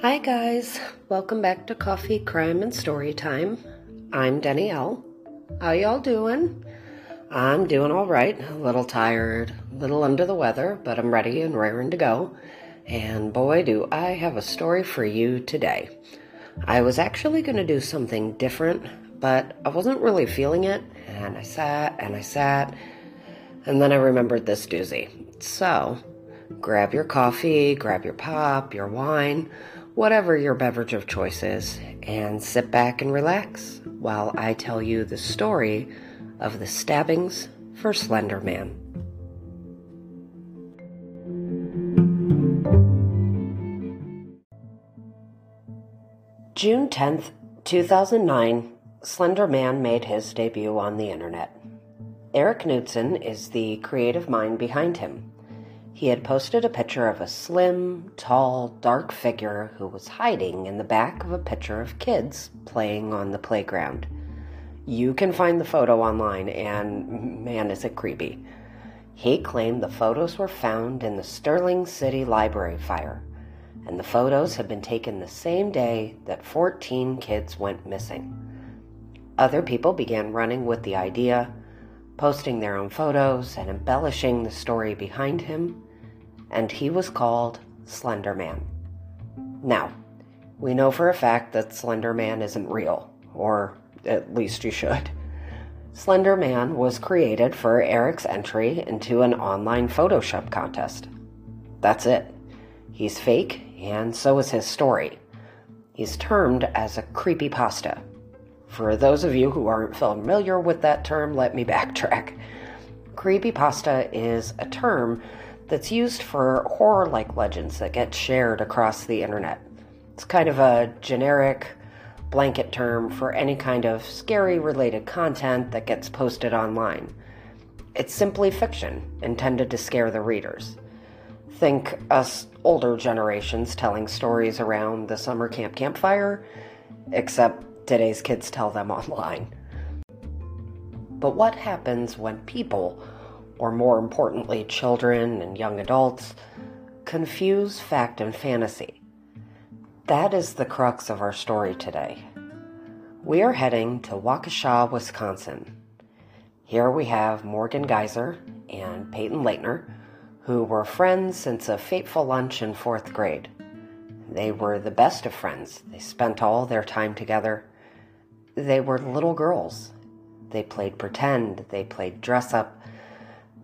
Hi, guys. Welcome back to Coffee, Crime, and Story Time. I'm Danielle. How y'all doing? I'm doing all right. A little tired, a little under the weather, but I'm ready and raring to go. And boy, do I have a story for you today. I was actually going to do something different, but I wasn't really feeling it. And I sat and I sat, and then I remembered this doozy. So, grab your coffee, grab your pop, your wine whatever your beverage of choice is, and sit back and relax while I tell you the story of the stabbings for Slender Man. June 10th, 2009, Slender Man made his debut on the internet. Eric Knudsen is the creative mind behind him he had posted a picture of a slim, tall, dark figure who was hiding in the back of a picture of kids playing on the playground. You can find the photo online, and man, is it creepy. He claimed the photos were found in the Sterling City Library fire, and the photos had been taken the same day that 14 kids went missing. Other people began running with the idea, posting their own photos and embellishing the story behind him and he was called Slender Man. Now, we know for a fact that Slender Man isn't real, or at least you should. Slender Man was created for Eric's entry into an online Photoshop contest. That's it. He's fake, and so is his story. He's termed as a creepy pasta. For those of you who aren't familiar with that term, let me backtrack. Creepy pasta is a term that's used for horror like legends that get shared across the internet. It's kind of a generic blanket term for any kind of scary related content that gets posted online. It's simply fiction intended to scare the readers. Think us older generations telling stories around the summer camp campfire, except today's kids tell them online. But what happens when people or more importantly, children and young adults, confuse fact and fantasy. That is the crux of our story today. We are heading to Waukesha, Wisconsin. Here we have Morgan Geyser and Payton Leitner, who were friends since a fateful lunch in fourth grade. They were the best of friends. They spent all their time together. They were little girls. They played pretend, they played dress up,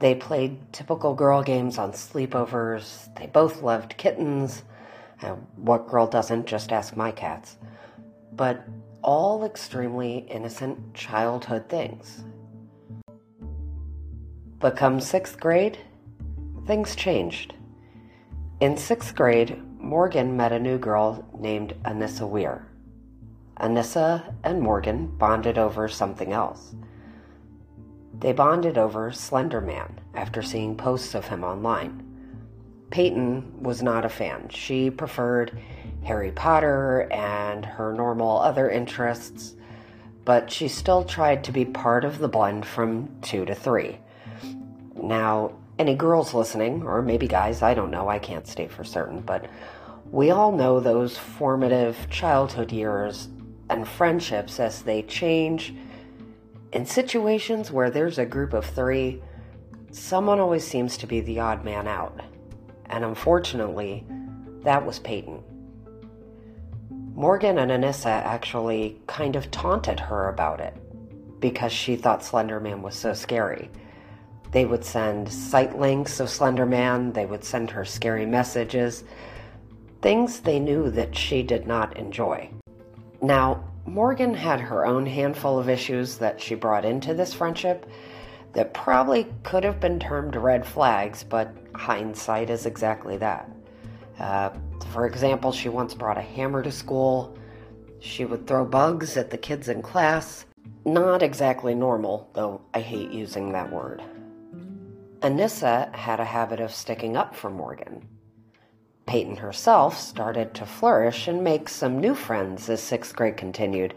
they played typical girl games on sleepovers. They both loved kittens. Uh, what girl doesn't? Just ask my cats. But all extremely innocent childhood things. But come sixth grade, things changed. In sixth grade, Morgan met a new girl named Anissa Weir. Anissa and Morgan bonded over something else. They bonded over Slender Man after seeing posts of him online. Payton was not a fan. She preferred Harry Potter and her normal other interests, but she still tried to be part of the blend from two to three. Now, any girls listening, or maybe guys, I don't know, I can't state for certain, but we all know those formative childhood years and friendships as they change in situations where there's a group of three, someone always seems to be the odd man out. And unfortunately, that was Payton. Morgan and Anissa actually kind of taunted her about it because she thought Slenderman was so scary. They would send sight links of Slenderman, they would send her scary messages, things they knew that she did not enjoy. Now, Morgan had her own handful of issues that she brought into this friendship that probably could have been termed red flags, but hindsight is exactly that. Uh, for example, she once brought a hammer to school. She would throw bugs at the kids in class. Not exactly normal, though I hate using that word. Anissa had a habit of sticking up for Morgan. Payton herself started to flourish and make some new friends as sixth grade continued,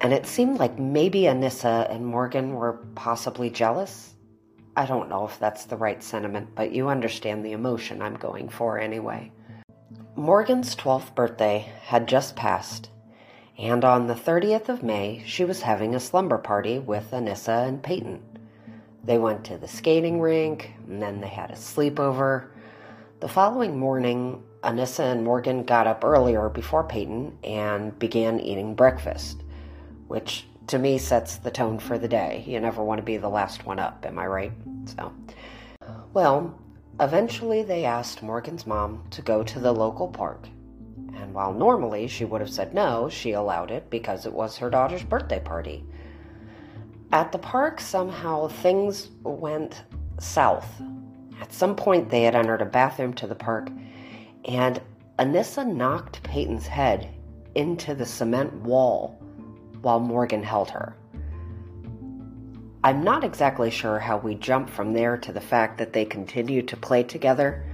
and it seemed like maybe Anissa and Morgan were possibly jealous. I don't know if that's the right sentiment, but you understand the emotion I'm going for anyway. Morgan's 12th birthday had just passed, and on the 30th of May, she was having a slumber party with Anissa and Payton. They went to the skating rink, and then they had a sleepover. The following morning, Anissa and Morgan got up earlier before Payton and began eating breakfast, which to me sets the tone for the day. You never want to be the last one up, am I right? So, well, eventually they asked Morgan's mom to go to the local park. And while normally she would have said no, she allowed it because it was her daughter's birthday party. At the park, somehow things went south. At some point, they had entered a bathroom to the park, and Anissa knocked Payton's head into the cement wall while Morgan held her. I'm not exactly sure how we jump from there to the fact that they continued to play together.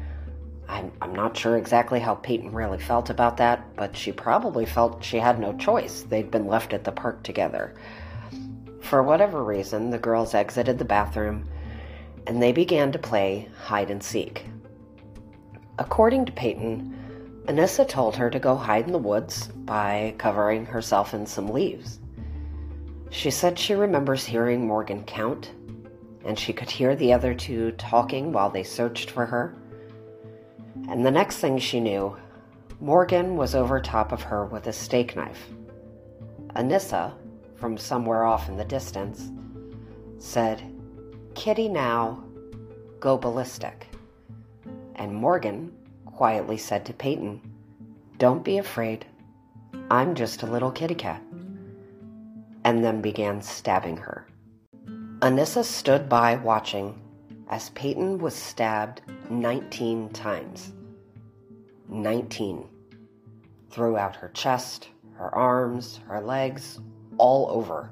I'm, I'm not sure exactly how Payton really felt about that, but she probably felt she had no choice. They'd been left at the park together. For whatever reason, the girls exited the bathroom and they began to play hide and seek. According to Payton, Anissa told her to go hide in the woods by covering herself in some leaves. She said she remembers hearing Morgan count, and she could hear the other two talking while they searched for her. And the next thing she knew, Morgan was over top of her with a steak knife. Anissa, from somewhere off in the distance, said, Kitty now, go ballistic. And Morgan quietly said to Payton, Don't be afraid. I'm just a little kitty cat and then began stabbing her. Anissa stood by watching as Payton was stabbed 19 times. 19. Throughout her chest, her arms, her legs, all over.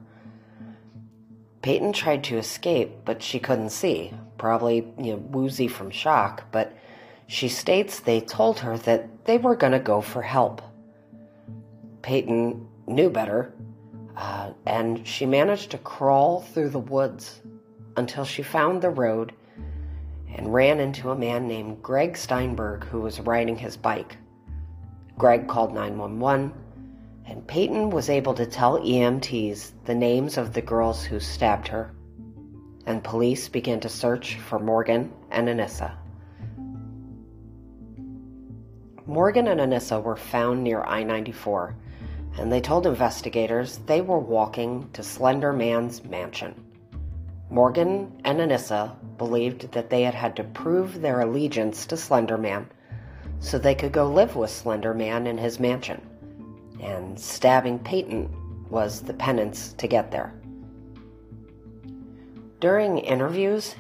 Payton tried to escape, but she couldn't see, probably you know, woozy from shock, but she states they told her that they were going to go for help. Payton knew better uh, and she managed to crawl through the woods until she found the road and ran into a man named Greg Steinberg who was riding his bike. Greg called 911, and Payton was able to tell EMTs the names of the girls who stabbed her, and police began to search for Morgan and Anissa. Morgan and Anissa were found near I 94 and they told investigators they were walking to Slender Man's mansion. Morgan and Anissa believed that they had had to prove their allegiance to Slender Man so they could go live with Slender Man in his mansion, and stabbing Payton was the penance to get there. During interviews,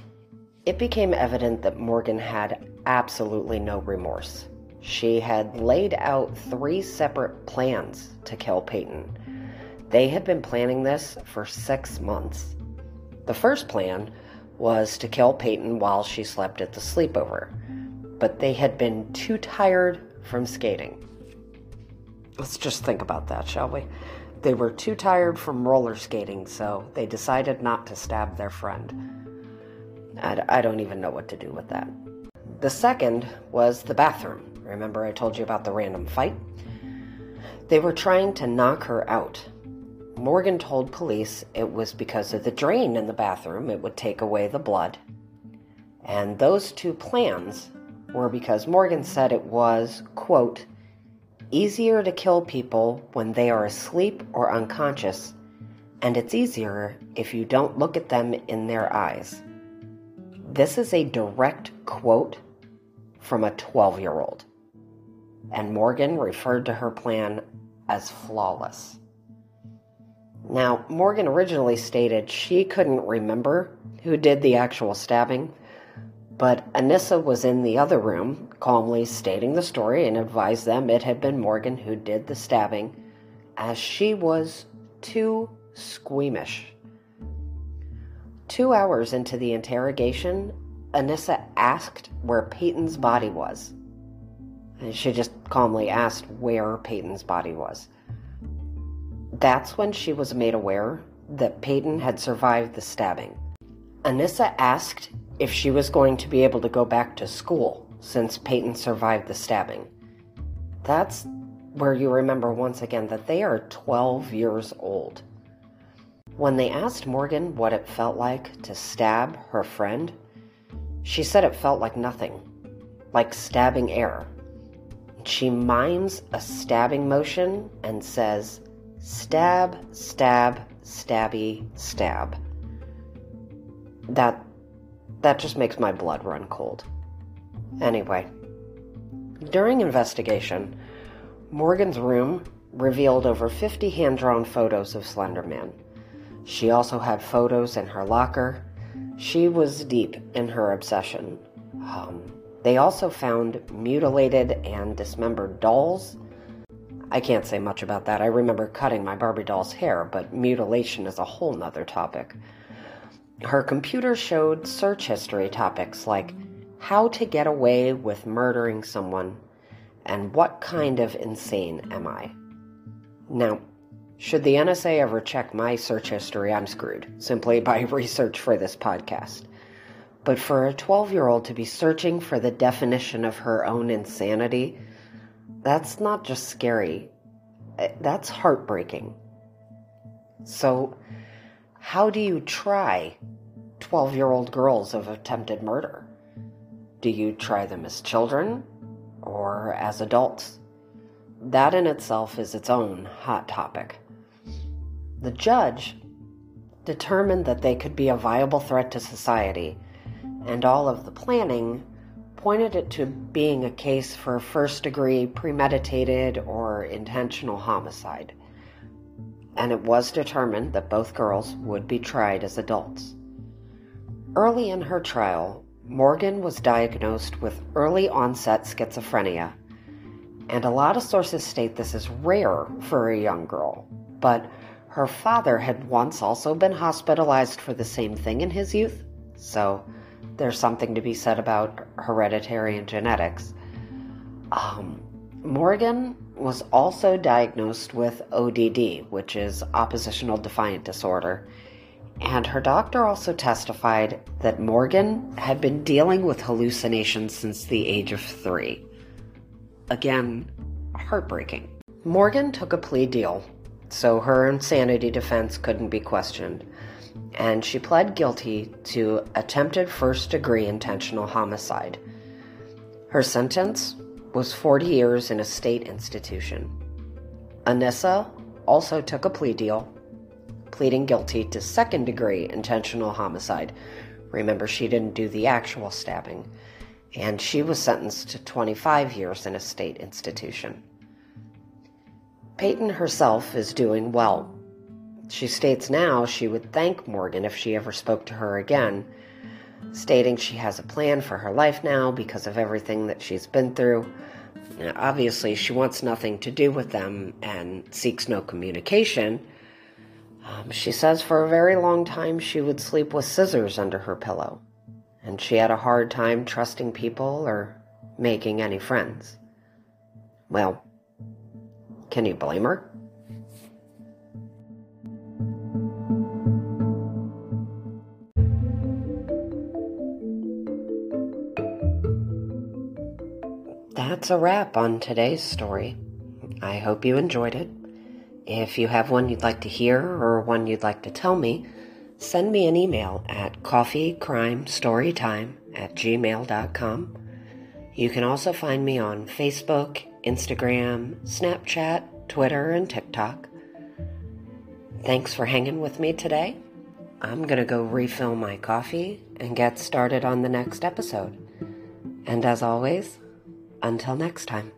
it became evident that Morgan had absolutely no remorse. She had laid out three separate plans to kill Payton. They had been planning this for six months. The first plan was to kill Payton while she slept at the sleepover, but they had been too tired from skating. Let's just think about that, shall we? They were too tired from roller skating, so they decided not to stab their friend. I, I don't even know what to do with that. The second was the bathroom. Remember, I told you about the random fight? They were trying to knock her out. Morgan told police it was because of the drain in the bathroom, it would take away the blood. And those two plans were because Morgan said it was, quote, easier to kill people when they are asleep or unconscious, and it's easier if you don't look at them in their eyes. This is a direct quote from a 12 year old and Morgan referred to her plan as flawless. Now, Morgan originally stated she couldn't remember who did the actual stabbing, but Anissa was in the other room, calmly stating the story and advised them it had been Morgan who did the stabbing, as she was too squeamish. Two hours into the interrogation, Anissa asked where Payton's body was. And she just calmly asked where Payton's body was. That's when she was made aware that Payton had survived the stabbing. Anissa asked if she was going to be able to go back to school since Payton survived the stabbing. that's where you remember once again that they are 12 years old. When they asked Morgan what it felt like to stab her friend, she said it felt like nothing, like stabbing air. She mimes a stabbing motion and says, stab, stab, stabby, stab. That that just makes my blood run cold. Anyway, during investigation, Morgan's room revealed over 50 hand drawn photos of Slenderman. She also had photos in her locker. She was deep in her obsession. Um, they also found mutilated and dismembered dolls. I can't say much about that. I remember cutting my Barbie doll's hair, but mutilation is a whole nother topic. Her computer showed search history topics like how to get away with murdering someone and what kind of insane am I? Now, should the NSA ever check my search history, I'm screwed simply by research for this podcast. But for a 12 year old to be searching for the definition of her own insanity, that's not just scary, eh, that's heartbreaking. So, how do you try 12 year old girls of attempted murder? Do you try them as children or as adults? That in itself is its own hot topic. The judge determined that they could be a viable threat to society, and all of the planning pointed it to being a case for first degree premeditated or intentional homicide and it was determined that both girls would be tried as adults. Early in her trial, Morgan was diagnosed with early onset schizophrenia, and a lot of sources state this is rare for a young girl, but her father had once also been hospitalized for the same thing in his youth, so there's something to be said about hereditary and genetics. Um, Morgan was also diagnosed with ODD, which is oppositional defiant disorder. And her doctor also testified that Morgan had been dealing with hallucinations since the age of three. Again, heartbreaking. Morgan took a plea deal, so her insanity defense couldn't be questioned, and she pled guilty to attempted first degree intentional homicide. Her sentence was 40 years in a state institution. Anissa also took a plea deal, pleading guilty to second degree intentional homicide. Remember, she didn't do the actual stabbing, and she was sentenced to 25 years in a state institution. Payton herself is doing well. She states now she would thank Morgan if she ever spoke to her again stating she has a plan for her life now because of everything that she's been through. Now, obviously, she wants nothing to do with them and seeks no communication. Um, she says for a very long time she would sleep with scissors under her pillow, and she had a hard time trusting people or making any friends. Well, can you blame her? That's a wrap on today's story. I hope you enjoyed it. If you have one you'd like to hear or one you'd like to tell me, send me an email at coffeecrimestorytime at gmail.com. You can also find me on Facebook, Instagram, Snapchat, Twitter, and TikTok. Thanks for hanging with me today. I'm going to go refill my coffee and get started on the next episode. And as always, until next time.